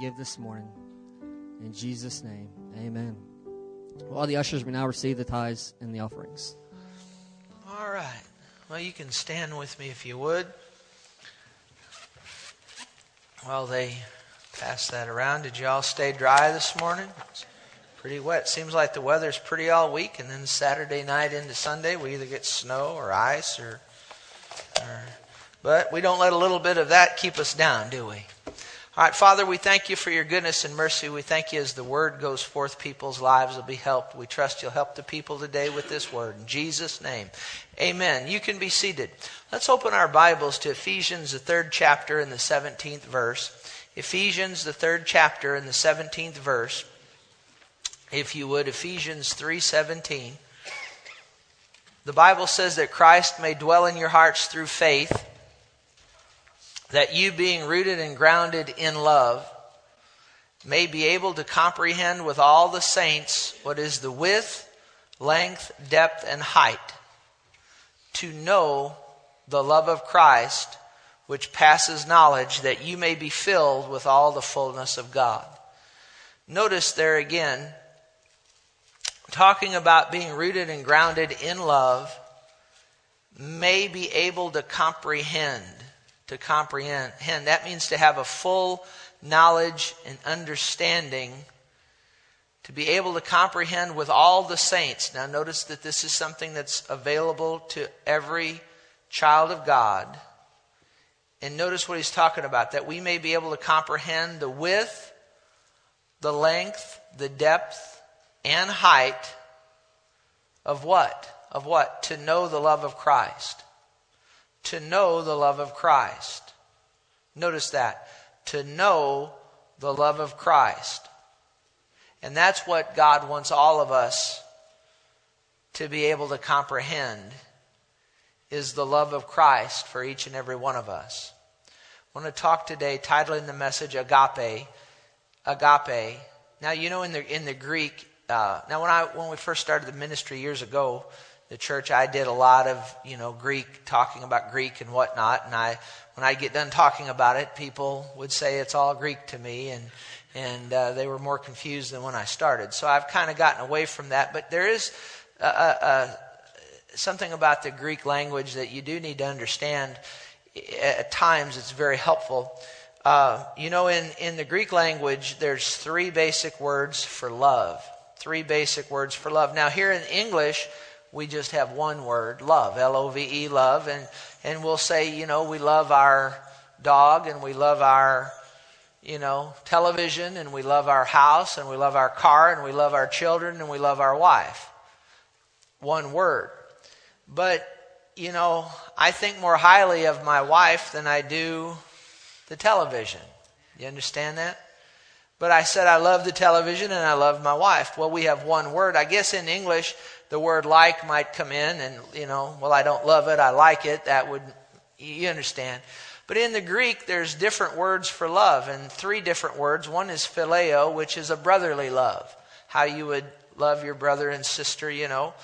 give this morning. In Jesus' name, amen. Well, the ushers may now receive the tithes and the offerings. All right. Well, you can stand with me if you would. While they pass that around. Did you all stay dry this morning? It's pretty wet. Seems like the weather's pretty all week, and then Saturday night into Sunday, we either get snow or ice or, or but we don't let a little bit of that keep us down, do we? All right, Father, we thank you for your goodness and mercy. We thank you as the word goes forth, people's lives will be helped. We trust you'll help the people today with this word. In Jesus' name, amen. You can be seated. Let's open our Bibles to Ephesians, the third chapter, and the 17th verse. Ephesians, the third chapter, and the 17th verse. If you would, Ephesians 3:17. The Bible says that Christ may dwell in your hearts through faith that you, being rooted and grounded in love, may be able to comprehend with all the saints what is the width, length, depth, and height, to know the love of Christ, which passes knowledge, that you may be filled with all the fullness of God. Notice there again, talking about being rooted and grounded in love, may be able to comprehend to comprehend. And that means to have a full knowledge and understanding, to be able to comprehend with all the saints. Now, notice that this is something that's available to every child of God. And notice what he's talking about that we may be able to comprehend the width, the length, the depth, and height of what? Of what? To know the love of Christ to know the love of Christ. Notice that. To know the love of Christ. And that's what God wants all of us to be able to comprehend is the love of Christ for each and every one of us. I want to talk today, titling the message Agape. Agape. Now, you know, in the, in the Greek, uh, now when, I, when we first started the ministry years ago, the church, I did a lot of, you know, Greek, talking about Greek and whatnot. And I, when I get done talking about it, people would say it's all Greek to me. And, and uh, they were more confused than when I started. So I've kind of gotten away from that. But there is a, a, a, something about the Greek language that you do need to understand. At times, it's very helpful. Uh, you know, in, in the Greek language, there's three basic words for love. Three basic words for love. Now, here in English, we just have one word, love, L O V E, love. And, and we'll say, you know, we love our dog and we love our, you know, television and we love our house and we love our car and we love our children and we love our wife. One word. But, you know, I think more highly of my wife than I do the television. You understand that? But I said I love the television and I love my wife. Well, we have one word. I guess in English, the word like might come in and, you know, well, I don't love it, I like it. That would, you understand. But in the Greek, there's different words for love and three different words. One is phileo, which is a brotherly love. How you would love your brother and sister, you know,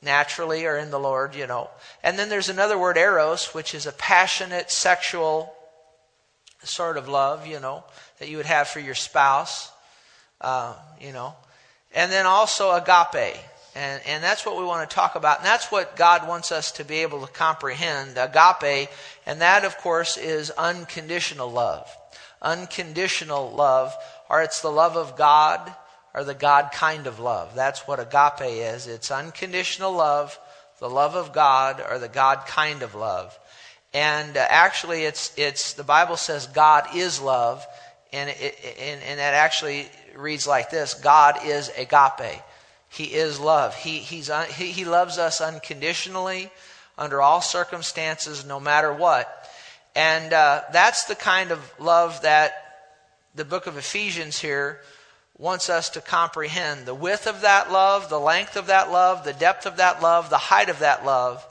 naturally or in the Lord, you know. And then there's another word, eros, which is a passionate sexual sort of love, you know, that you would have for your spouse, uh, you know. And then also agape, and, and that's what we want to talk about. And that's what God wants us to be able to comprehend agape. And that, of course, is unconditional love. Unconditional love, or it's the love of God, or the God kind of love. That's what agape is. It's unconditional love, the love of God, or the God kind of love. And uh, actually, it's, it's, the Bible says God is love, and, it, and, and that actually reads like this God is agape. He is love. He, he's, he, he loves us unconditionally, under all circumstances, no matter what. And uh, that's the kind of love that the book of Ephesians here wants us to comprehend. The width of that love, the length of that love, the depth of that love, the height of that love.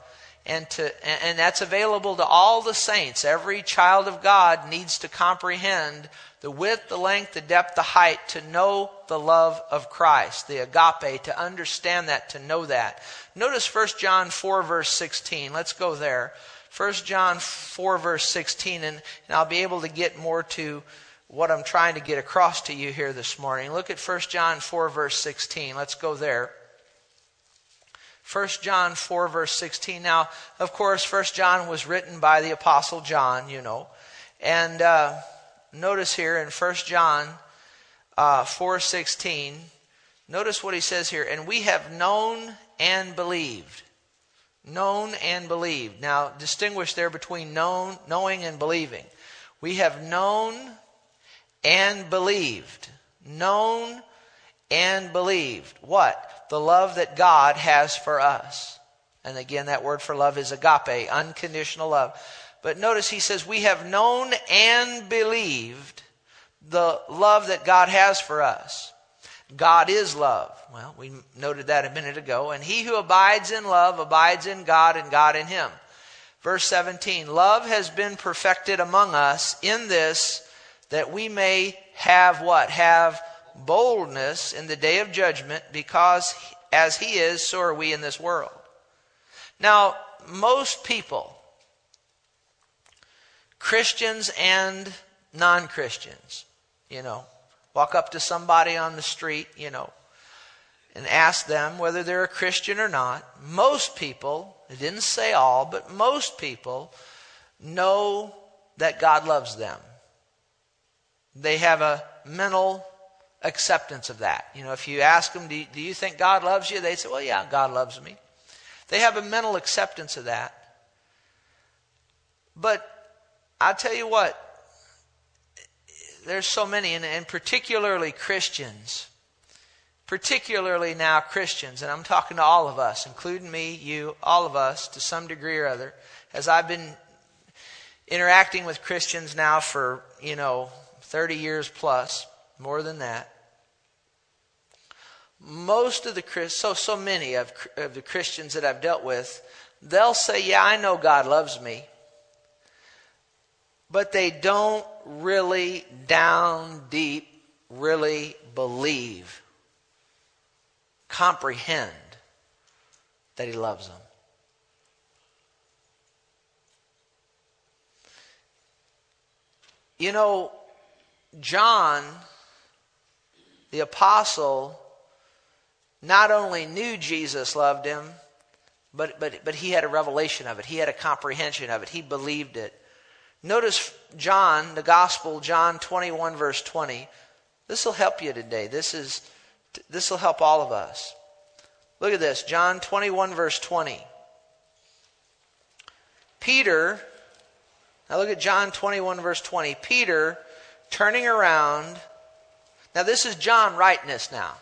And, to, and that's available to all the saints. Every child of God needs to comprehend the width, the length, the depth, the height, to know the love of Christ, the agape, to understand that, to know that. Notice 1 John 4, verse 16. Let's go there. 1 John 4, verse 16, and, and I'll be able to get more to what I'm trying to get across to you here this morning. Look at 1 John 4, verse 16. Let's go there. 1 John 4, verse 16. Now, of course, 1 John was written by the Apostle John, you know. And uh, notice here in 1 John uh, 4, 16, notice what he says here. And we have known and believed. Known and believed. Now, distinguish there between known, knowing and believing. We have known and believed. Known and believed. What? The love that God has for us. And again, that word for love is agape, unconditional love. But notice he says, We have known and believed the love that God has for us. God is love. Well, we noted that a minute ago. And he who abides in love abides in God and God in him. Verse 17 Love has been perfected among us in this that we may have what? Have boldness in the day of judgment because as he is, so are we in this world. Now, most people, Christians and non Christians, you know, walk up to somebody on the street, you know, and ask them whether they're a Christian or not. Most people, it didn't say all, but most people know that God loves them. They have a mental acceptance of that. You know, if you ask them, do you, do you think God loves you? They say, well, yeah, God loves me. They have a mental acceptance of that. But I'll tell you what, there's so many, and, and particularly Christians, particularly now Christians, and I'm talking to all of us, including me, you, all of us, to some degree or other, as I've been interacting with Christians now for, you know, 30 years plus, more than that. Most of the so so many of, of the Christians that I've dealt with, they'll say, "Yeah, I know God loves me," but they don't really down deep really believe, comprehend that He loves them. You know, John, the apostle, not only knew Jesus loved him, but, but, but he had a revelation of it. He had a comprehension of it. He believed it. Notice John, the gospel, John 21, verse 20. This will help you today. This is this will help all of us. Look at this. John 21, verse 20. Peter, now look at John 21, verse 20. Peter turning around. Now, this is John writing this now.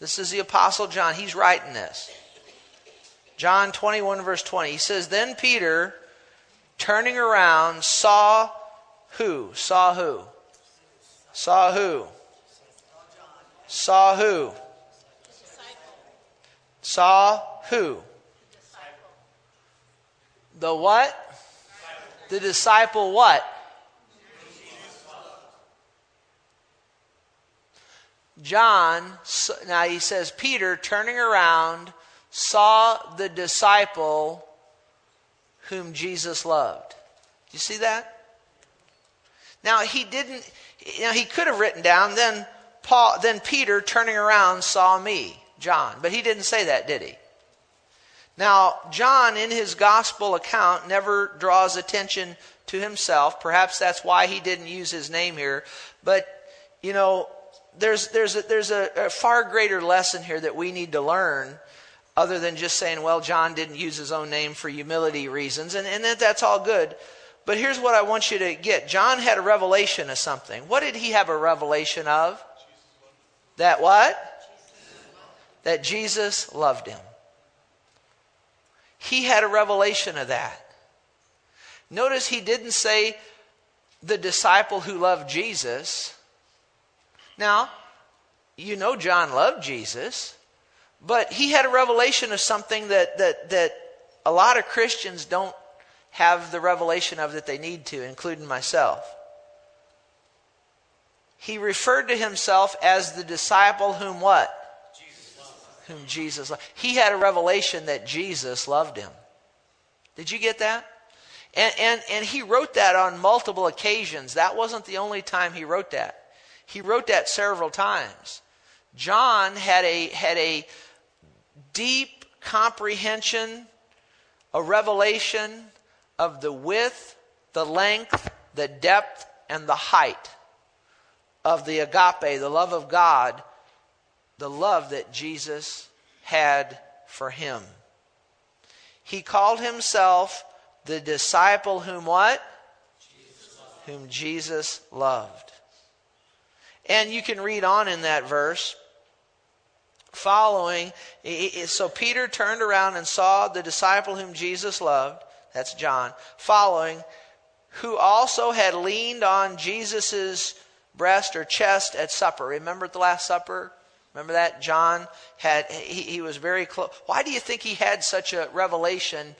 This is the Apostle John. He's writing this. John 21, verse 20. He says, Then Peter, turning around, saw who? Saw who? Saw who? Saw who? Saw who? The what? The disciple what? John, now he says, Peter, turning around, saw the disciple whom Jesus loved. You see that? Now he didn't, you know, he could have written down, then Paul, then Peter turning around saw me, John. But he didn't say that, did he? Now, John, in his gospel account, never draws attention to himself. Perhaps that's why he didn't use his name here. But, you know, there's, there's, a, there's a, a far greater lesson here that we need to learn other than just saying, well, John didn't use his own name for humility reasons, and, and that, that's all good. But here's what I want you to get John had a revelation of something. What did he have a revelation of? That what? That Jesus loved him. He had a revelation of that. Notice he didn't say the disciple who loved Jesus. Now, you know John loved Jesus, but he had a revelation of something that, that, that a lot of Christians don't have the revelation of that they need to, including myself. He referred to himself as the disciple whom what? Jesus whom Jesus loved. He had a revelation that Jesus loved him. Did you get that? And, and, and he wrote that on multiple occasions. That wasn't the only time he wrote that. He wrote that several times. John had a, had a deep comprehension, a revelation of the width, the length, the depth, and the height of the agape, the love of God, the love that Jesus had for him. He called himself the disciple whom what? Jesus whom Jesus loved. And you can read on in that verse following. So Peter turned around and saw the disciple whom Jesus loved, that's John, following, who also had leaned on Jesus' breast or chest at supper. Remember at the Last Supper? Remember that? John had, he, he was very close. Why do you think he had such a revelation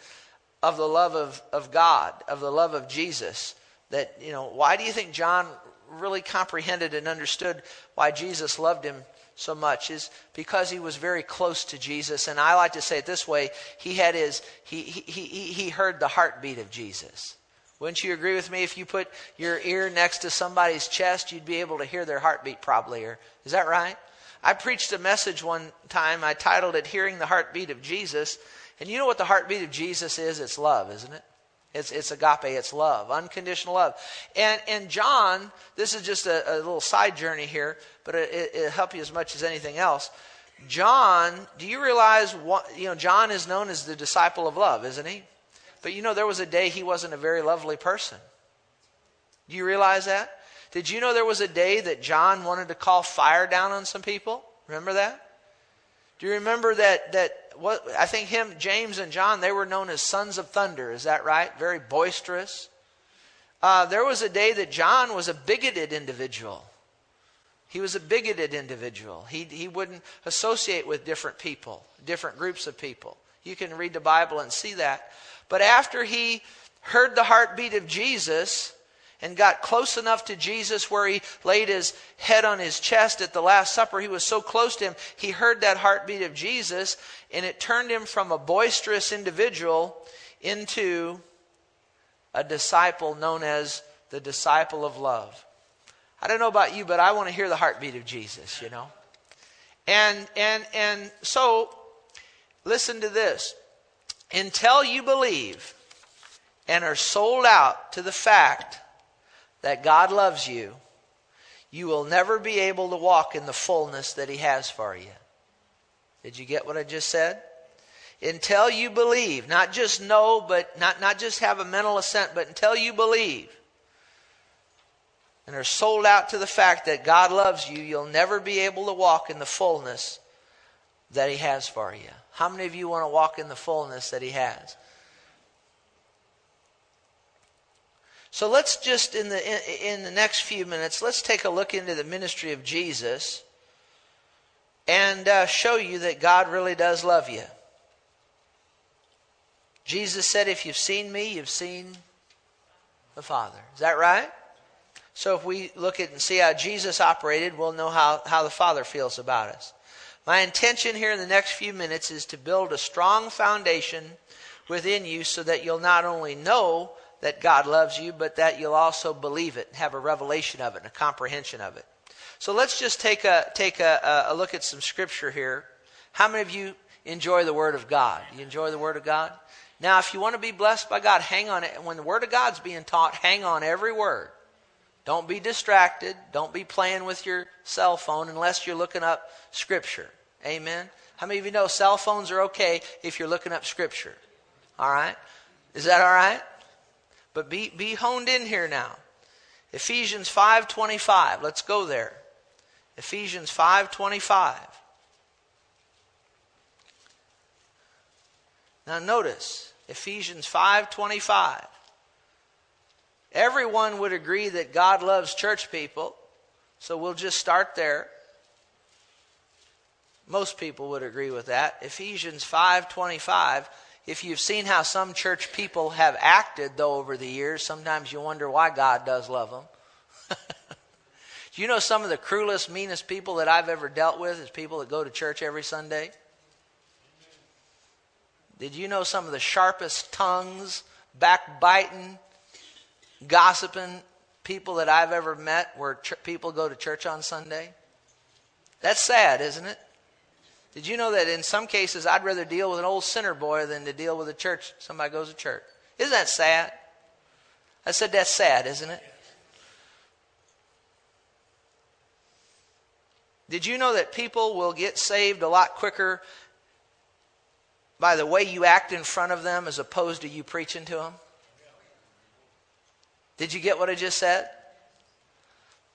of the love of, of God, of the love of Jesus? That, you know, why do you think John really comprehended and understood why Jesus loved him so much is because he was very close to Jesus. And I like to say it this way he had his, he, he, he, he heard the heartbeat of Jesus. Wouldn't you agree with me? If you put your ear next to somebody's chest, you'd be able to hear their heartbeat probably. Or, is that right? I preached a message one time. I titled it Hearing the Heartbeat of Jesus. And you know what the heartbeat of Jesus is? It's love, isn't it? It's, it's agape, it's love, unconditional love. And, and John, this is just a, a little side journey here, but it, it'll help you as much as anything else. John, do you realize what, you know, John is known as the disciple of love, isn't he? But you know, there was a day he wasn't a very lovely person. Do you realize that? Did you know there was a day that John wanted to call fire down on some people? Remember that? Do you remember that, that what I think him, James and John, they were known as sons of thunder. Is that right? Very boisterous. Uh, there was a day that John was a bigoted individual. He was a bigoted individual. He, he wouldn't associate with different people, different groups of people. You can read the Bible and see that. But after he heard the heartbeat of Jesus, and got close enough to Jesus where he laid his head on his chest at the Last Supper. He was so close to him, he heard that heartbeat of Jesus, and it turned him from a boisterous individual into a disciple known as the disciple of love. I don't know about you, but I want to hear the heartbeat of Jesus, you know. And and and so listen to this. Until you believe and are sold out to the fact that God loves you, you will never be able to walk in the fullness that He has for you. Did you get what I just said? Until you believe, not just know, but not, not just have a mental assent, but until you believe and are sold out to the fact that God loves you, you'll never be able to walk in the fullness that He has for you. How many of you want to walk in the fullness that He has? So let's just in the in, the next few minutes, let's take a look into the ministry of Jesus and uh, show you that God really does love you. Jesus said, "If you've seen me, you've seen the Father." Is that right? So if we look at and see how Jesus operated, we'll know how, how the Father feels about us. My intention here in the next few minutes is to build a strong foundation within you so that you'll not only know that God loves you, but that you'll also believe it, have a revelation of it, and a comprehension of it. So let's just take a take a, a look at some scripture here. How many of you enjoy the Word of God? You enjoy the Word of God? Now, if you want to be blessed by God, hang on it. When the Word of God's being taught, hang on every word. Don't be distracted. Don't be playing with your cell phone unless you're looking up Scripture. Amen. How many of you know cell phones are okay if you're looking up Scripture? All right. Is that all right? But be, be honed in here now. Ephesians 5:25. Let's go there. Ephesians 5:25. Now notice, Ephesians 5:25. Everyone would agree that God loves church people, so we'll just start there. Most people would agree with that. Ephesians 5:25 if you've seen how some church people have acted, though, over the years, sometimes you wonder why God does love them. Do you know some of the cruelest, meanest people that I've ever dealt with is people that go to church every Sunday? Did you know some of the sharpest tongues backbiting, gossiping people that I've ever met were ch- people go to church on Sunday. That's sad, isn't it? Did you know that in some cases I'd rather deal with an old sinner boy than to deal with a church somebody goes to church? Isn't that sad? I said that's sad, isn't it? Did you know that people will get saved a lot quicker by the way you act in front of them as opposed to you preaching to them? Did you get what I just said?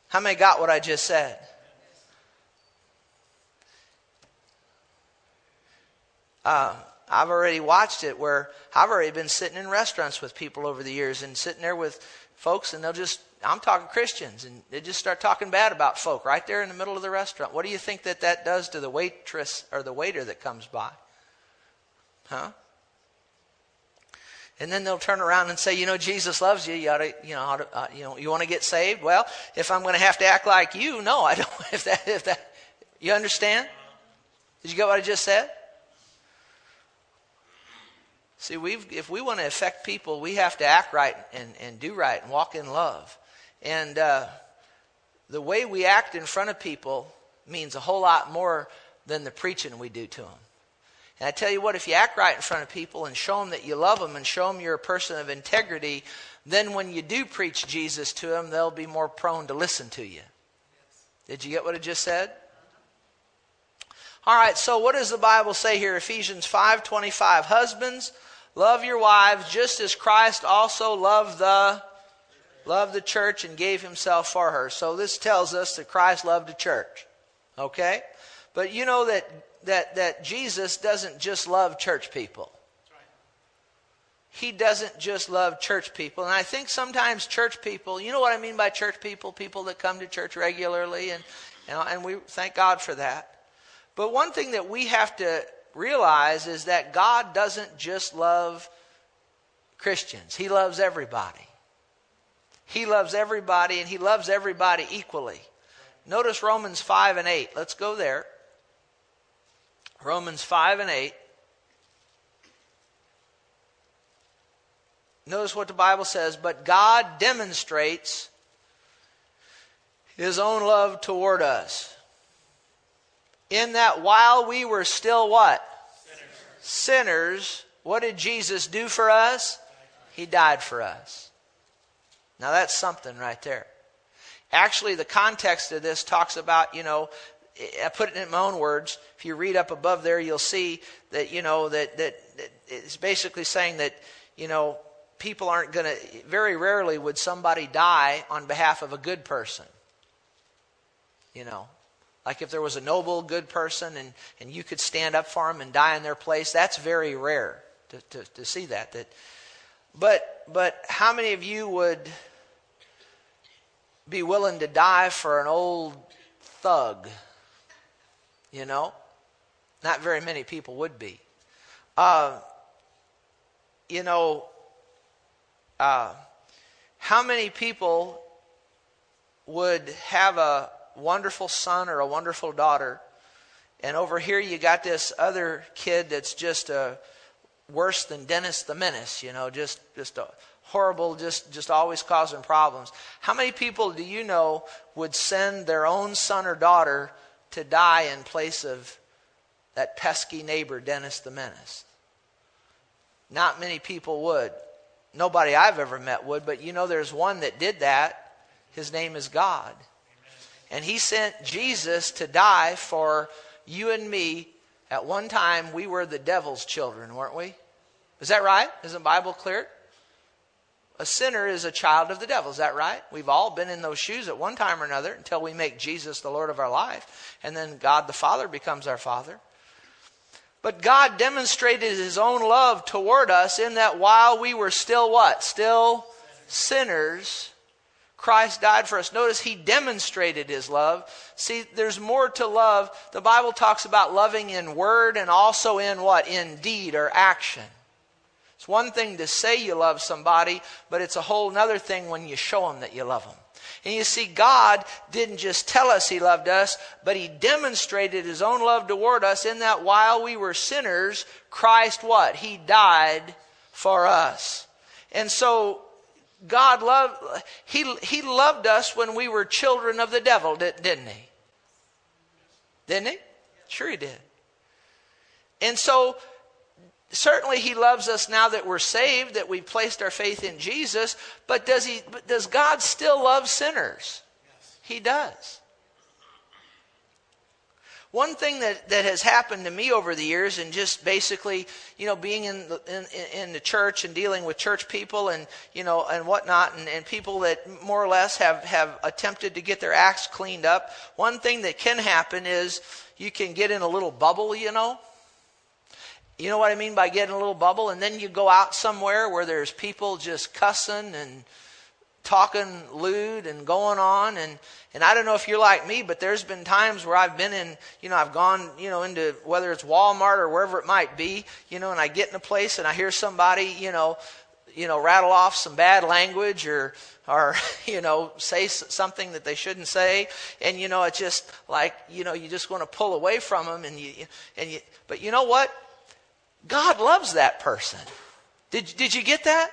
How many got what I just said? Uh, I've already watched it where I've already been sitting in restaurants with people over the years and sitting there with folks, and they'll just, I'm talking Christians, and they just start talking bad about folk right there in the middle of the restaurant. What do you think that that does to the waitress or the waiter that comes by? Huh? And then they'll turn around and say, you know, Jesus loves you. You ought to, you know, ought to, uh, you know, you want to get saved? Well, if I'm going to have to act like you, no, I don't. If that, if that, you understand? Did you get what I just said? See, if we want to affect people, we have to act right and, and do right and walk in love. And uh, the way we act in front of people means a whole lot more than the preaching we do to them. And I tell you what, if you act right in front of people and show them that you love them and show them you're a person of integrity, then when you do preach Jesus to them, they'll be more prone to listen to you. Did you get what I just said? All right, so what does the Bible say here? Ephesians 5:25. Husbands, love your wives just as Christ also loved the loved the church and gave himself for her. So this tells us that Christ loved the church. Okay? But you know that that, that Jesus doesn't just love church people. He doesn't just love church people. And I think sometimes church people, you know what I mean by church people? People that come to church regularly, and, you know, and we thank God for that. But one thing that we have to realize is that God doesn't just love Christians, He loves everybody. He loves everybody, and He loves everybody equally. Notice Romans 5 and 8. Let's go there. Romans 5 and 8. Notice what the Bible says, but God demonstrates his own love toward us. In that while we were still what? Sinners. Sinners, what did Jesus do for us? He died for us. Now that's something right there. Actually, the context of this talks about, you know, I put it in my own words. If you read up above there, you'll see that, you know, that, that, that it's basically saying that, you know, people aren't going to, very rarely would somebody die on behalf of a good person. You know, like if there was a noble, good person and, and you could stand up for them and die in their place, that's very rare to, to, to see that. that but, but how many of you would be willing to die for an old thug? You know? Not very many people would be. Uh, you know, uh, how many people would have a wonderful son or a wonderful daughter, and over here you got this other kid that's just a worse than Dennis the Menace, you know, just just a horrible, just just always causing problems. How many people do you know would send their own son or daughter to die in place of that pesky neighbor, Dennis the Menace. Not many people would. Nobody I've ever met would, but you know there's one that did that. His name is God. And he sent Jesus to die for you and me. At one time, we were the devil's children, weren't we? Is that right? Isn't the Bible clear? A sinner is a child of the devil. Is that right? We've all been in those shoes at one time or another until we make Jesus the Lord of our life. And then God the Father becomes our Father. But God demonstrated his own love toward us in that while we were still what? Still sinners, Christ died for us. Notice he demonstrated his love. See, there's more to love. The Bible talks about loving in word and also in what? In deed or action. It's one thing to say you love somebody, but it's a whole other thing when you show them that you love them. And you see, God didn't just tell us He loved us, but He demonstrated His own love toward us in that while we were sinners, Christ what? He died for us. And so God loved, he, he loved us when we were children of the devil, didn't he? Didn't he? Sure he did. And so certainly he loves us now that we're saved, that we've placed our faith in Jesus, but does he does God still love sinners? Yes. He does. One thing that, that has happened to me over the years, and just basically, you know, being in the, in, in the church and dealing with church people and, you know, and whatnot, and, and people that more or less have, have attempted to get their acts cleaned up, one thing that can happen is you can get in a little bubble, you know. You know what I mean by getting a little bubble? And then you go out somewhere where there's people just cussing and talking lewd and going on and and I don't know if you're like me, but there's been times where I've been in, you know, I've gone, you know, into whether it's Walmart or wherever it might be, you know, and I get in a place and I hear somebody, you know, you know, rattle off some bad language or or you know say something that they shouldn't say. And you know it's just like you know you just want to pull away from them and you and you but you know what? God loves that person. Did, did you get that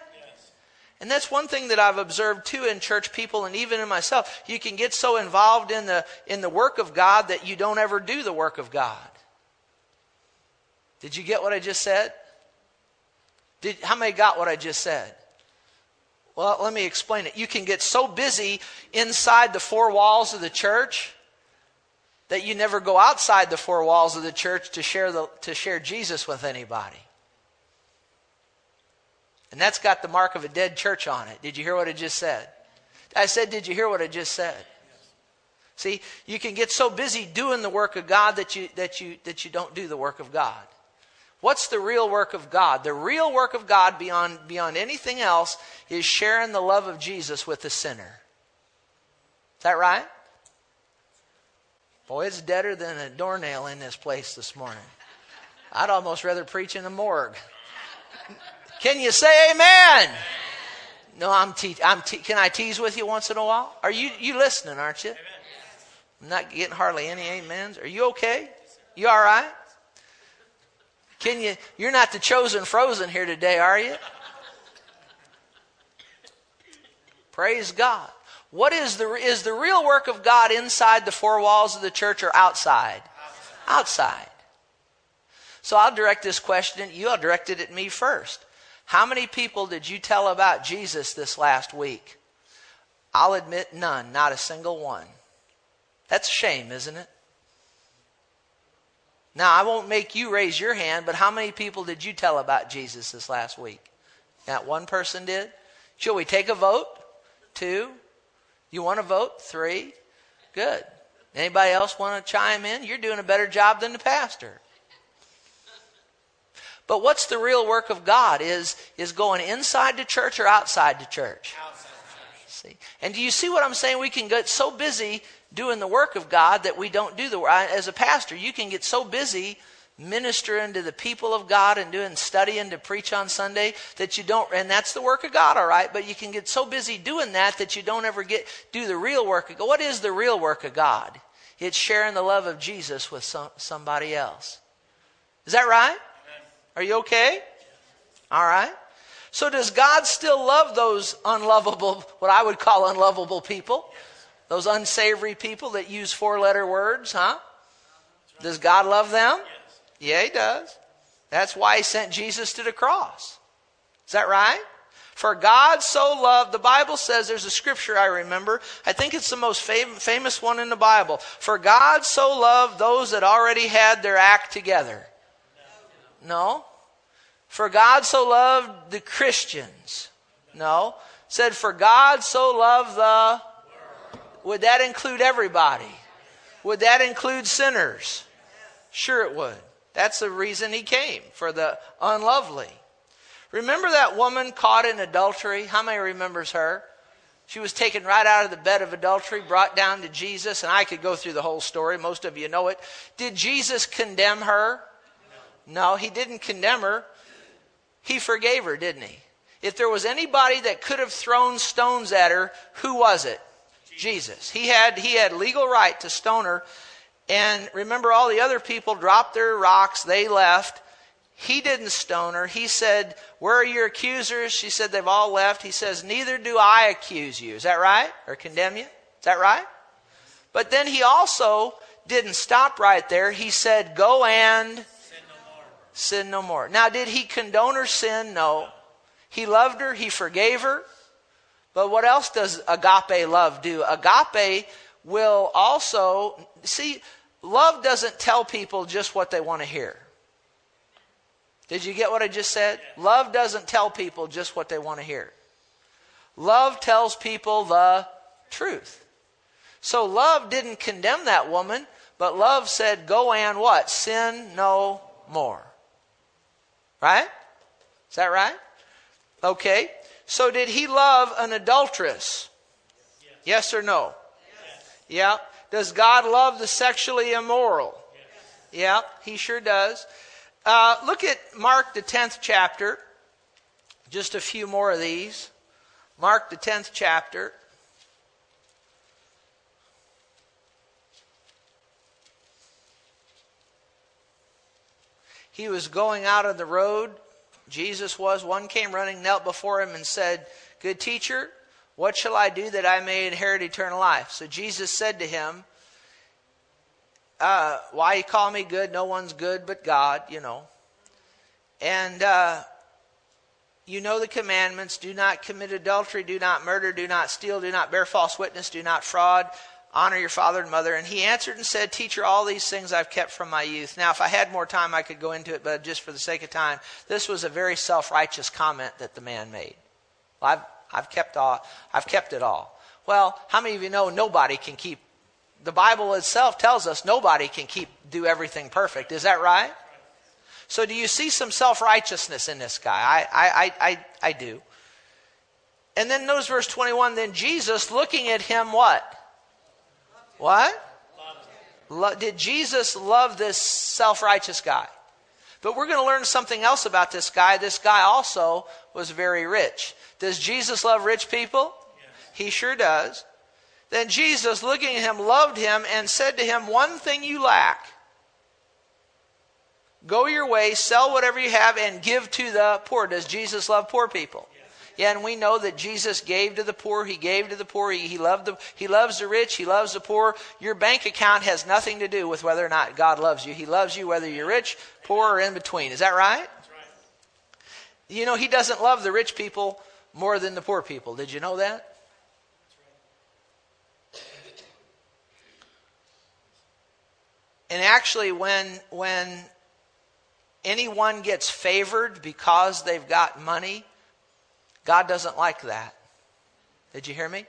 and that's one thing that I've observed too in church people and even in myself. You can get so involved in the, in the work of God that you don't ever do the work of God. Did you get what I just said? Did, how many got what I just said? Well, let me explain it. You can get so busy inside the four walls of the church that you never go outside the four walls of the church to share, the, to share Jesus with anybody. And that's got the mark of a dead church on it. Did you hear what I just said? I said, Did you hear what I just said? See, you can get so busy doing the work of God that you, that, you, that you don't do the work of God. What's the real work of God? The real work of God beyond, beyond anything else is sharing the love of Jesus with the sinner. Is that right? Boy, it's deader than a doornail in this place this morning. I'd almost rather preach in a morgue. Can you say amen? No, I'm, te- I'm te- can I tease with you once in a while? Are you, you listening, aren't you? I'm not getting hardly any amens. Are you okay? You all right? Can you, you're not the chosen frozen here today, are you? Praise God. What is the, is the real work of God inside the four walls of the church or outside? Outside. outside. So I'll direct this question, you all directed it at me first. How many people did you tell about Jesus this last week? I'll admit none, not a single one. That's a shame, isn't it? Now, I won't make you raise your hand, but how many people did you tell about Jesus this last week? Not one person did? Shall we take a vote? Two? You want to vote? Three? Good. Anybody else want to chime in? You're doing a better job than the pastor. But what's the real work of God? Is, is going inside the church or outside the church? Outside the church. See? And do you see what I'm saying? We can get so busy doing the work of God that we don't do the work. As a pastor, you can get so busy ministering to the people of God and doing studying to preach on Sunday that you don't and that's the work of God all right but you can get so busy doing that that you don't ever get do the real work of God. What is the real work of God? It's sharing the love of Jesus with some, somebody else. Is that right? Are you okay? All right. So does God still love those unlovable, what I would call unlovable people? Those unsavory people that use four letter words, huh? Does God love them? Yeah, He does. That's why He sent Jesus to the cross. Is that right? For God so loved, the Bible says, there's a scripture I remember. I think it's the most fam- famous one in the Bible. For God so loved those that already had their act together. No. For God so loved the Christians. No. Said, for God so loved the. Would that include everybody? Would that include sinners? Sure, it would. That's the reason he came, for the unlovely. Remember that woman caught in adultery? How many remembers her? She was taken right out of the bed of adultery, brought down to Jesus, and I could go through the whole story. Most of you know it. Did Jesus condemn her? No, he didn't condemn her. He forgave her, didn't he? If there was anybody that could have thrown stones at her, who was it? Jesus. He had he had legal right to stone her. And remember all the other people dropped their rocks, they left. he didn't stone her. He said, Where are your accusers? She said, They've all left. He says, Neither do I accuse you. Is that right? Or condemn you? Is that right? But then he also didn't stop right there. He said, Go and sin no more. Now, did he condone her sin? No. He loved her, he forgave her. But what else does agape love do? Agape will also, see, love doesn't tell people just what they want to hear. Did you get what I just said? Love doesn't tell people just what they want to hear. Love tells people the truth. So love didn't condemn that woman, but love said, go and what? Sin no more. Right? Is that right? Okay. So did he love an adulteress? Yes, yes or no? Yes. Yeah. Does God love the sexually immoral? Yes. Yeah, he sure does. Uh, look at Mark, the 10th chapter. Just a few more of these. Mark, the 10th chapter. He was going out on the road. Jesus was. One came running, knelt before him, and said, Good teacher, what shall I do that I may inherit eternal life? So Jesus said to him, uh, why you call me good? No one's good but God, you know. And uh, you know the commandments do not commit adultery, do not murder, do not steal, do not bear false witness, do not fraud, honor your father and mother. And he answered and said, Teacher, all these things I've kept from my youth. Now, if I had more time, I could go into it, but just for the sake of time, this was a very self righteous comment that the man made. Well, I've, I've, kept all, I've kept it all. Well, how many of you know nobody can keep the Bible itself tells us nobody can keep do everything perfect. Is that right? So do you see some self-righteousness in this guy? I, I, I, I do. And then notice verse 21, then Jesus looking at him what? What? Did Jesus love this self-righteous guy? But we're going to learn something else about this guy. This guy also was very rich. Does Jesus love rich people? Yes. He sure does. Then Jesus, looking at him, loved him and said to him, One thing you lack. Go your way, sell whatever you have, and give to the poor. Does Jesus love poor people? Yeah, and we know that Jesus gave to the poor. He gave to the poor. He, he, loved the, he loves the rich. He loves the poor. Your bank account has nothing to do with whether or not God loves you. He loves you whether you're rich, poor, or in between. Is that right? right? You know, He doesn't love the rich people more than the poor people. Did you know that? And actually, when, when anyone gets favored because they've got money, God doesn't like that. Did you hear me?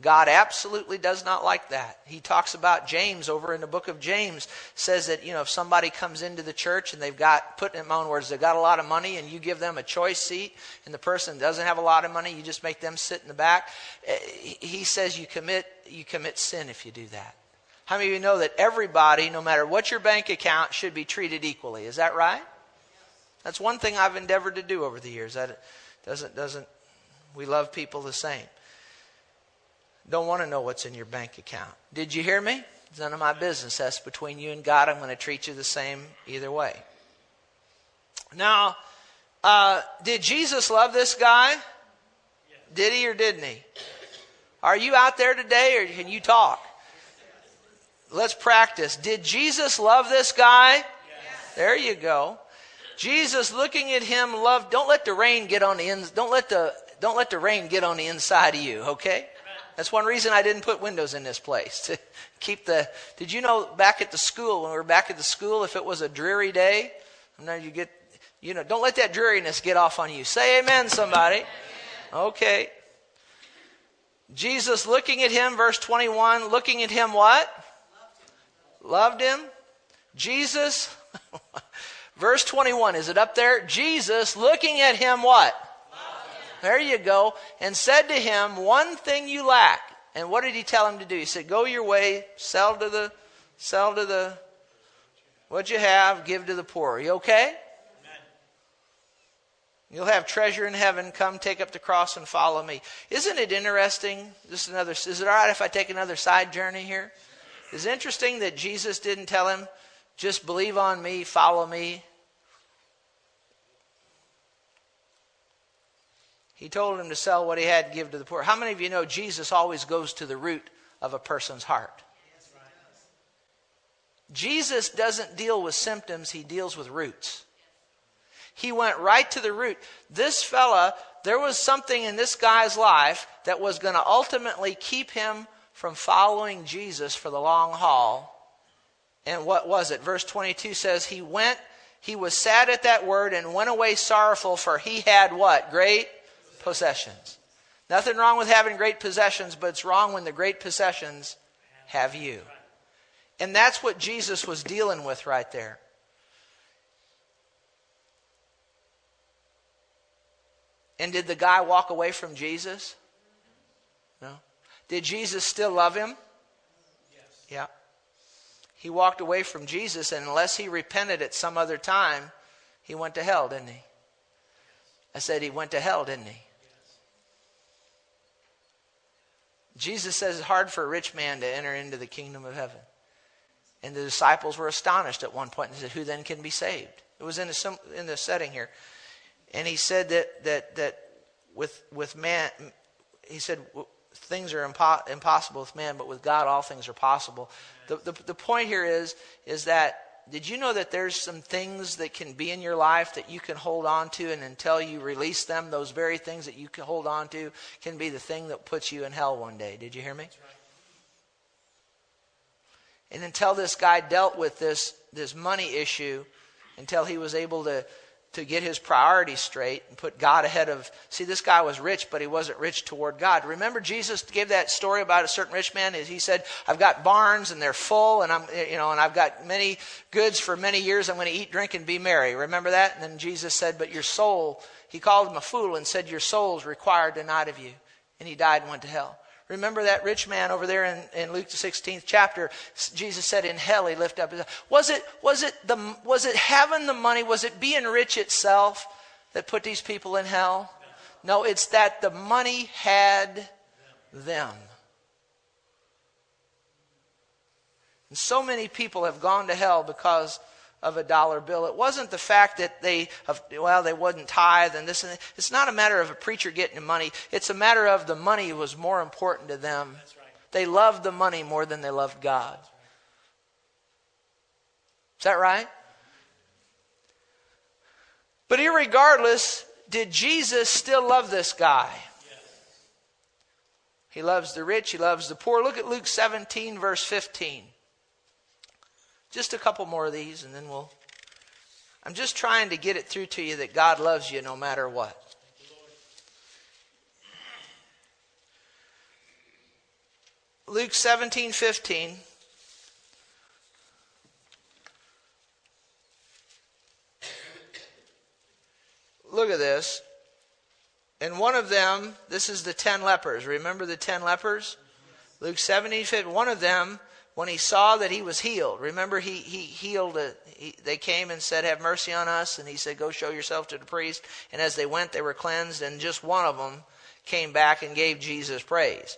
God absolutely does not like that. He talks about James over in the book of James, says that, you know, if somebody comes into the church and they've got, put in my own words, they've got a lot of money and you give them a choice seat and the person doesn't have a lot of money, you just make them sit in the back. Eh, he says you commit, you commit sin if you do that. How many of you know that everybody, no matter what your bank account, should be treated equally? Is that right? That's one thing I've endeavored to do over the years. That doesn't doesn't we love people the same. Don't want to know what's in your bank account. Did you hear me? It's none of my business. That's between you and God. I'm going to treat you the same either way. Now, uh, did Jesus love this guy? Did he or didn't he? Are you out there today or can you talk? Let's practice. Did Jesus love this guy? Yes. There you go. Jesus looking at him loved don't let the rain get on the ins don't let the don't let the rain get on the inside of you, okay? That's one reason I didn't put windows in this place to keep the Did you know back at the school when we were back at the school if it was a dreary day, now you get you know, don't let that dreariness get off on you. Say amen somebody. Okay. Jesus looking at him verse 21, looking at him what? Loved him. Jesus, verse 21, is it up there? Jesus looking at him what? There you go. And said to him, One thing you lack. And what did he tell him to do? He said, Go your way, sell to the, sell to the, what you have, give to the poor. Are you okay? You'll have treasure in heaven. Come take up the cross and follow me. Isn't it interesting? Just another, is it all right if I take another side journey here? It's interesting that Jesus didn't tell him, just believe on me, follow me. He told him to sell what he had and give to the poor. How many of you know Jesus always goes to the root of a person's heart? Jesus doesn't deal with symptoms, he deals with roots. He went right to the root. This fella, there was something in this guy's life that was going to ultimately keep him from following Jesus for the long haul and what was it? Verse 22 says, He went, he was sad at that word and went away sorrowful, for he had what? Great possessions. Nothing wrong with having great possessions, but it's wrong when the great possessions have you. And that's what Jesus was dealing with right there. And did the guy walk away from Jesus? No. Did Jesus still love him? Yes. Yeah. He walked away from Jesus, and unless he repented at some other time, he went to hell, didn't he? I said he went to hell, didn't he? Jesus says it's hard for a rich man to enter into the kingdom of heaven. And the disciples were astonished at one point and said, Who then can be saved? It was in the, in the setting here. And he said that, that, that with, with man, he said, things are impo- impossible with man, but with God, all things are possible. The, the, the point here is, is that did you know that there's some things that can be in your life that you can hold on to, and until you release them, those very things that you can hold on to can be the thing that puts you in hell one day? Did you hear me? And until this guy dealt with this, this money issue, until he was able to, to get his priorities straight and put God ahead of. See, this guy was rich, but he wasn't rich toward God. Remember, Jesus gave that story about a certain rich man. He said, "I've got barns and they're full, and I'm, you know, and I've got many goods for many years. I'm going to eat, drink, and be merry." Remember that? And then Jesus said, "But your soul." He called him a fool and said, "Your soul's required tonight of you." And he died and went to hell. Remember that rich man over there in, in Luke the 16th chapter? Jesus said, In hell he lifted up his was it was it the was it having the money? Was it being rich itself that put these people in hell? No, it's that the money had them. And so many people have gone to hell because of a dollar bill. It wasn't the fact that they, well, they wouldn't tithe and this and that. It's not a matter of a preacher getting money. It's a matter of the money was more important to them. Right. They loved the money more than they loved God. Is that right? But irregardless, did Jesus still love this guy? Yes. He loves the rich, he loves the poor. Look at Luke 17, verse 15. Just a couple more of these, and then we'll. I'm just trying to get it through to you that God loves you no matter what. Luke 17, 15. Look at this. And one of them, this is the ten lepers. Remember the ten lepers? Luke 17, 15. One of them when he saw that he was healed. Remember, he, he healed, a, he, they came and said, Have mercy on us. And he said, Go show yourself to the priest. And as they went, they were cleansed. And just one of them came back and gave Jesus praise.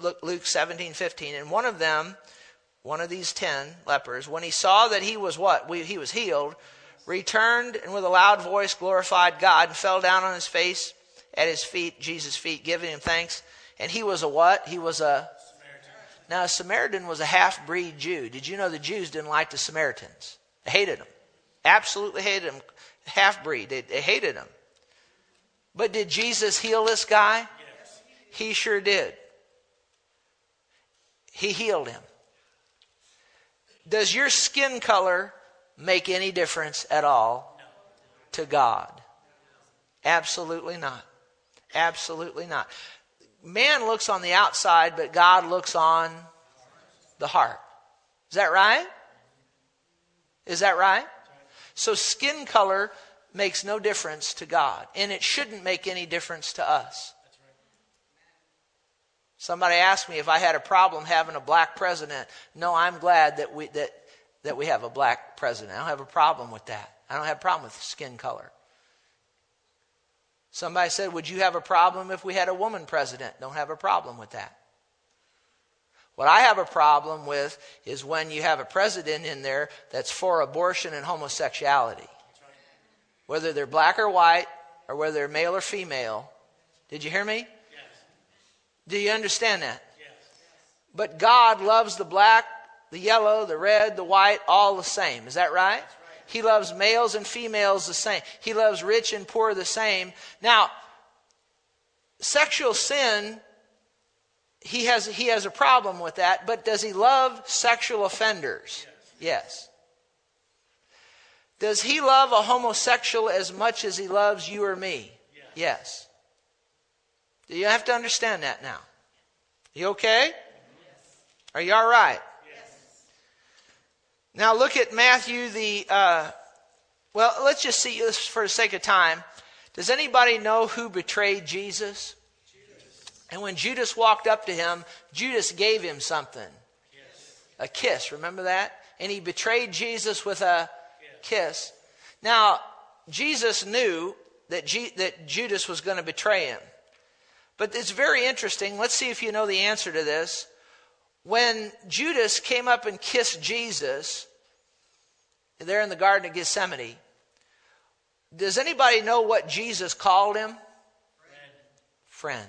Look, Luke 17, 15. And one of them, one of these ten lepers, when he saw that he was what? We, he was healed, returned and with a loud voice glorified God and fell down on his face at his feet, Jesus' feet, giving him thanks. And he was a what? He was a now, a Samaritan was a half breed Jew. Did you know the Jews didn't like the Samaritans? They hated them. Absolutely hated them. Half breed. They, they, hated them. But did Jesus heal this guy? Yes. He sure did. He healed him. Does your skin color make any difference at all to God? Absolutely not. Absolutely not man looks on the outside, but God looks on the heart. Is that right? Is that right? So skin color makes no difference to God, and it shouldn't make any difference to us. Somebody asked me if I had a problem having a black president. No, I'm glad that we that that we have a black president. I don't have a problem with that. I don't have a problem with skin color. Somebody said, Would you have a problem if we had a woman president? Don't have a problem with that. What I have a problem with is when you have a president in there that's for abortion and homosexuality. Whether they're black or white, or whether they're male or female. Did you hear me? Yes. Do you understand that? Yes. But God loves the black, the yellow, the red, the white, all the same. Is that right? right? He loves males and females the same. He loves rich and poor the same. Now, sexual sin, he has, he has a problem with that, but does he love sexual offenders? Yes. yes. Does he love a homosexual as much as he loves you or me? Yes. yes. Do you have to understand that now? You okay? Yes. Are you all right? Yes. Now look at Matthew the. Uh, well, let's just see this for the sake of time. Does anybody know who betrayed Jesus? And when Judas walked up to him, Judas gave him something. Yes. A kiss, remember that? And he betrayed Jesus with a kiss. Now, Jesus knew that, G- that Judas was going to betray him. But it's very interesting. Let's see if you know the answer to this. When Judas came up and kissed Jesus there in the Garden of Gethsemane, does anybody know what Jesus called him? Friend. Friend.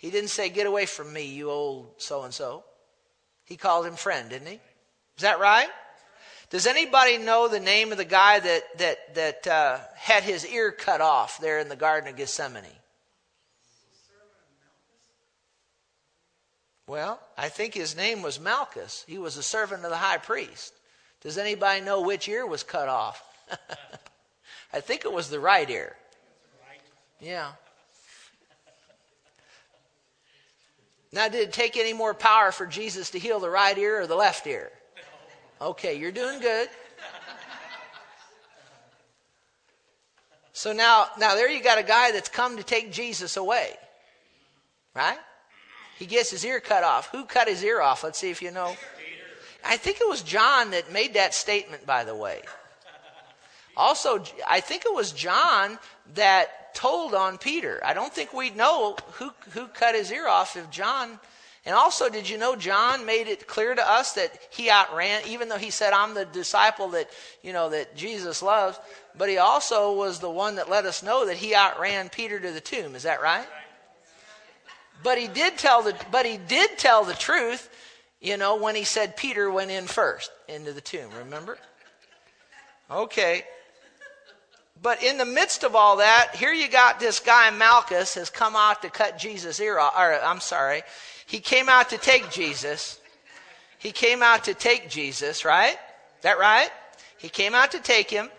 He didn't say, Get away from me, you old so and so. He called him friend, didn't he? Is that right? Does anybody know the name of the guy that, that, that uh, had his ear cut off there in the Garden of Gethsemane? Well, I think his name was Malchus. He was a servant of the high priest. Does anybody know which ear was cut off? I think it was the right ear. Yeah. Now, did it take any more power for Jesus to heal the right ear or the left ear? Okay, you're doing good. So now, now there you got a guy that's come to take Jesus away. Right? He gets his ear cut off. Who cut his ear off? Let's see if you know. I think it was John that made that statement, by the way. Also, I think it was John that told on Peter. I don't think we'd know who, who cut his ear off if John and also, did you know John made it clear to us that he outran, even though he said, I'm the disciple that, you know, that Jesus loves, but he also was the one that let us know that he outran Peter to the tomb. Is that right? But he did tell the, but he did tell the truth, you know, when he said Peter went in first into the tomb. Remember? Okay. But in the midst of all that, here you got this guy Malchus has come out to cut Jesus' ear off. Or, I'm sorry, he came out to take Jesus. He came out to take Jesus, right? That right? He came out to take him.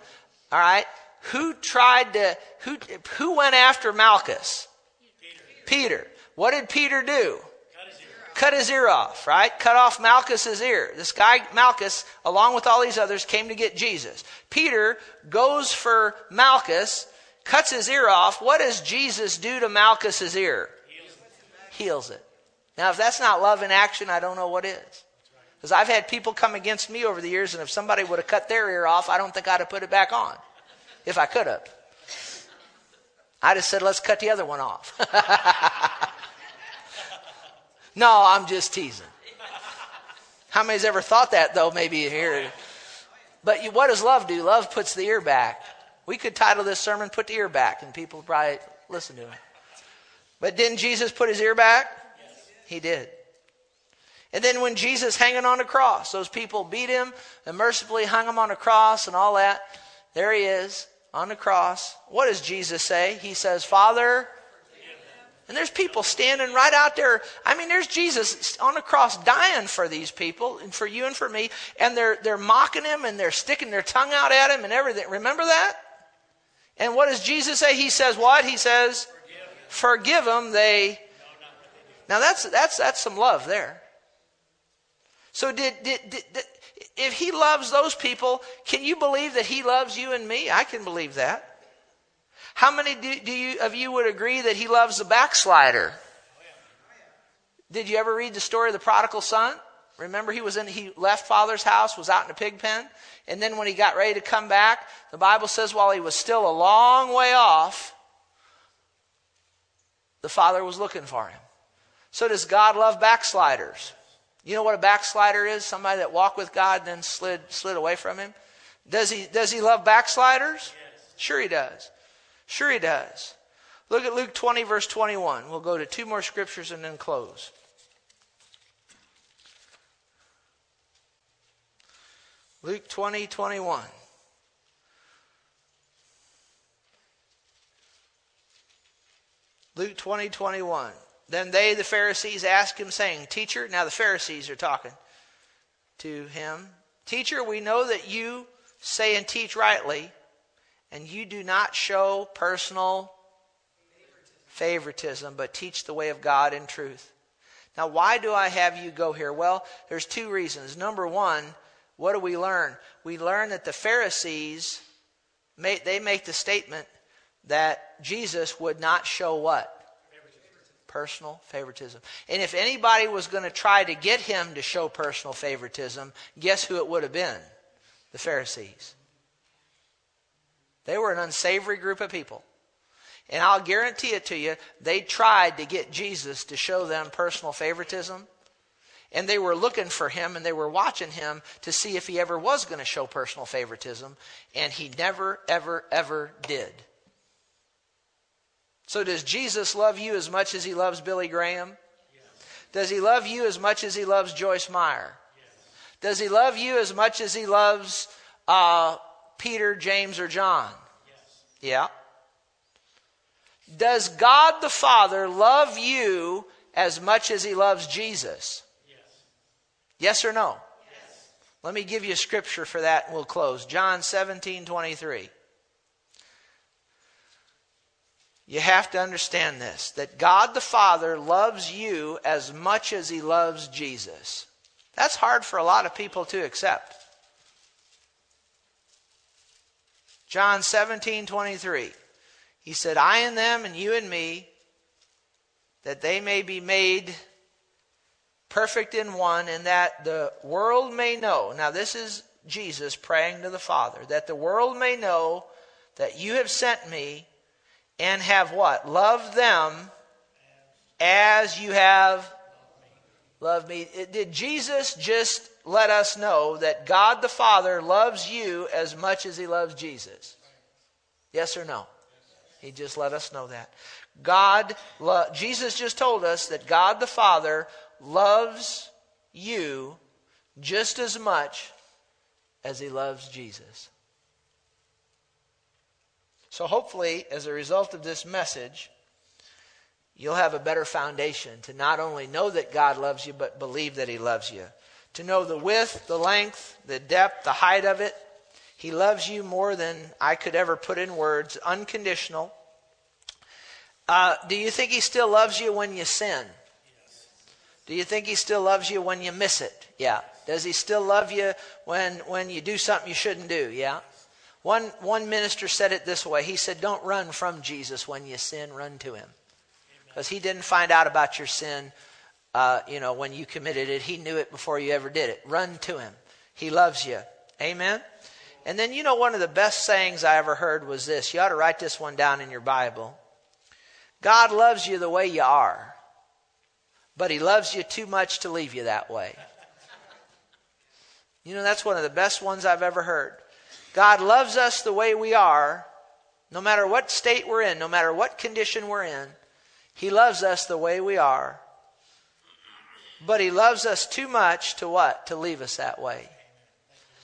All right. Who tried to, who, who went after Malchus? Peter. Peter. What did Peter do? Cut his, ear off, right? Cut off Malchus's ear. This guy, Malchus, along with all these others, came to get Jesus. Peter goes for Malchus, cuts his ear off. What does Jesus do to Malchus's ear? Heals it. Now, if that's not love in action, I don't know what is. Because I've had people come against me over the years, and if somebody would have cut their ear off, I don't think I'd have put it back on. If I could have. I'd have said, let's cut the other one off. no, I'm just teasing. How many's ever thought that, though, maybe here? But you, what does love do? Love puts the ear back. We could title this sermon, Put the Ear Back, and people probably listen to it. But didn't Jesus put his ear back? He did. And then when Jesus hanging on a cross, those people beat him and mercifully hung him on a cross and all that. There he is on the cross. What does Jesus say? He says, Father, and there's people standing right out there. I mean, there's Jesus on the cross dying for these people and for you and for me. And they're, they're mocking him and they're sticking their tongue out at him and everything. Remember that? And what does Jesus say? He says what? He says, Forgive them. They now that's that's that's some love there. So did, did, did, did if he loves those people, can you believe that he loves you and me? I can believe that. How many do, do you of you would agree that he loves the backslider? Did you ever read the story of the prodigal son? Remember he was in he left father's house, was out in a pig pen, and then when he got ready to come back, the Bible says while he was still a long way off, the father was looking for him. So does God love backsliders? You know what a backslider is? Somebody that walked with God and then slid slid away from him. Does he does he love backsliders? Yes. Sure he does. Sure he does. Look at Luke 20, verse 21. We'll go to two more scriptures and then close. Luke 20, 21. Luke 20, 21. Then they, the Pharisees, asked him, saying, Teacher, now the Pharisees are talking to him, Teacher, we know that you say and teach rightly, and you do not show personal favoritism, but teach the way of God in truth. Now, why do I have you go here? Well, there's two reasons. Number one, what do we learn? We learn that the Pharisees, they make the statement that Jesus would not show what? Personal favoritism. And if anybody was going to try to get him to show personal favoritism, guess who it would have been? The Pharisees. They were an unsavory group of people. And I'll guarantee it to you, they tried to get Jesus to show them personal favoritism. And they were looking for him and they were watching him to see if he ever was going to show personal favoritism. And he never, ever, ever did. So, does Jesus love you as much as he loves Billy Graham? Yes. Does he love you as much as he loves Joyce Meyer? Yes. Does he love you as much as he loves uh, Peter, James, or John? Yes. Yeah. Does God the Father love you as much as he loves Jesus? Yes. Yes or no? Yes. Let me give you a scripture for that and we'll close. John 17, 23. You have to understand this that God the Father loves you as much as he loves Jesus. That's hard for a lot of people to accept. John 17, 23. He said, I and them and you and me, that they may be made perfect in one, and that the world may know. Now, this is Jesus praying to the Father, that the world may know that you have sent me and have what? Loved them as you have loved me. Did Jesus just let us know that God the Father loves you as much as he loves Jesus? Yes or no? He just let us know that. God, lo- Jesus just told us that God the Father loves you just as much as he loves Jesus. So, hopefully, as a result of this message, you'll have a better foundation to not only know that God loves you, but believe that He loves you. To know the width, the length, the depth, the height of it. He loves you more than I could ever put in words, unconditional. Uh, do you think He still loves you when you sin? Yes. Do you think He still loves you when you miss it? Yeah. Does He still love you when, when you do something you shouldn't do? Yeah. One, one minister said it this way. He said, Don't run from Jesus when you sin, run to him. Because he didn't find out about your sin, uh, you know, when you committed it. He knew it before you ever did it. Run to him. He loves you. Amen? And then, you know, one of the best sayings I ever heard was this. You ought to write this one down in your Bible. God loves you the way you are, but he loves you too much to leave you that way. You know, that's one of the best ones I've ever heard. God loves us the way we are, no matter what state we're in, no matter what condition we're in. He loves us the way we are. But He loves us too much to what? To leave us that way.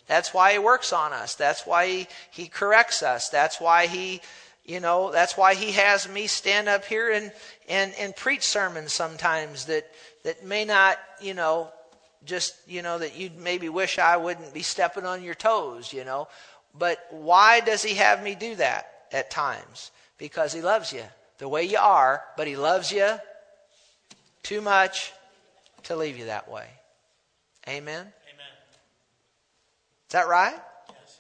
That's why He works on us. That's why He, he corrects us. That's why He, you know, that's why He has me stand up here and, and, and preach sermons sometimes that, that may not, you know, just, you know, that you'd maybe wish I wouldn't be stepping on your toes, you know. But why does he have me do that at times? Because he loves you the way you are, but he loves you too much to leave you that way. Amen? Amen. Is that right? Yes.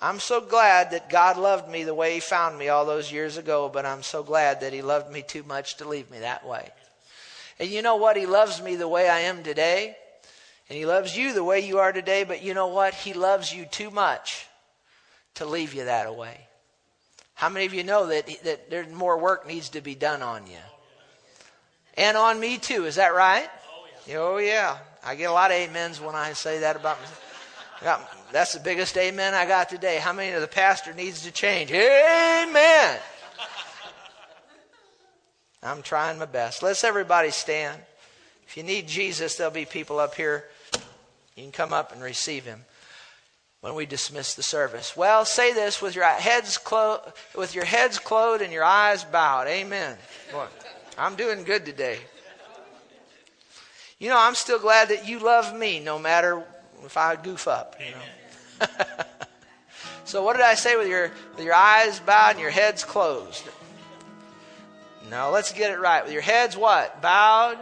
I'm so glad that God loved me the way he found me all those years ago, but I'm so glad that he loved me too much to leave me that way. And you know what? He loves me the way I am today. And He loves you the way you are today, but you know what? He loves you too much to leave you that way. How many of you know that, that there's more work needs to be done on you? And on me too, is that right? Oh yeah. Oh, I get a lot of amens when I say that about myself. That's the biggest amen I got today. How many of the pastor needs to change? Amen. I'm trying my best. Let's everybody stand. If you need Jesus, there'll be people up here. You can come up and receive him when we dismiss the service. Well, say this with your heads clo- with your heads closed and your eyes bowed. Amen. Boy, I'm doing good today. You know, I'm still glad that you love me no matter if I goof up. You know? so what did I say with your with your eyes bowed and your heads closed? No, let's get it right. With your heads what? Bowed,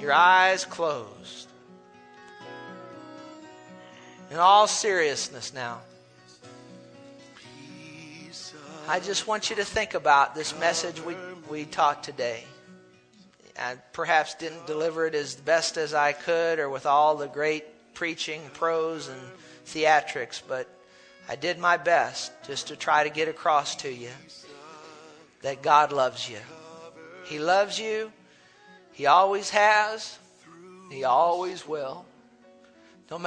your eyes closed. In all seriousness now. I just want you to think about this message we, we taught today. I perhaps didn't deliver it as best as I could or with all the great preaching, prose, and theatrics, but I did my best just to try to get across to you that God loves you. He loves you. He always has. He always will.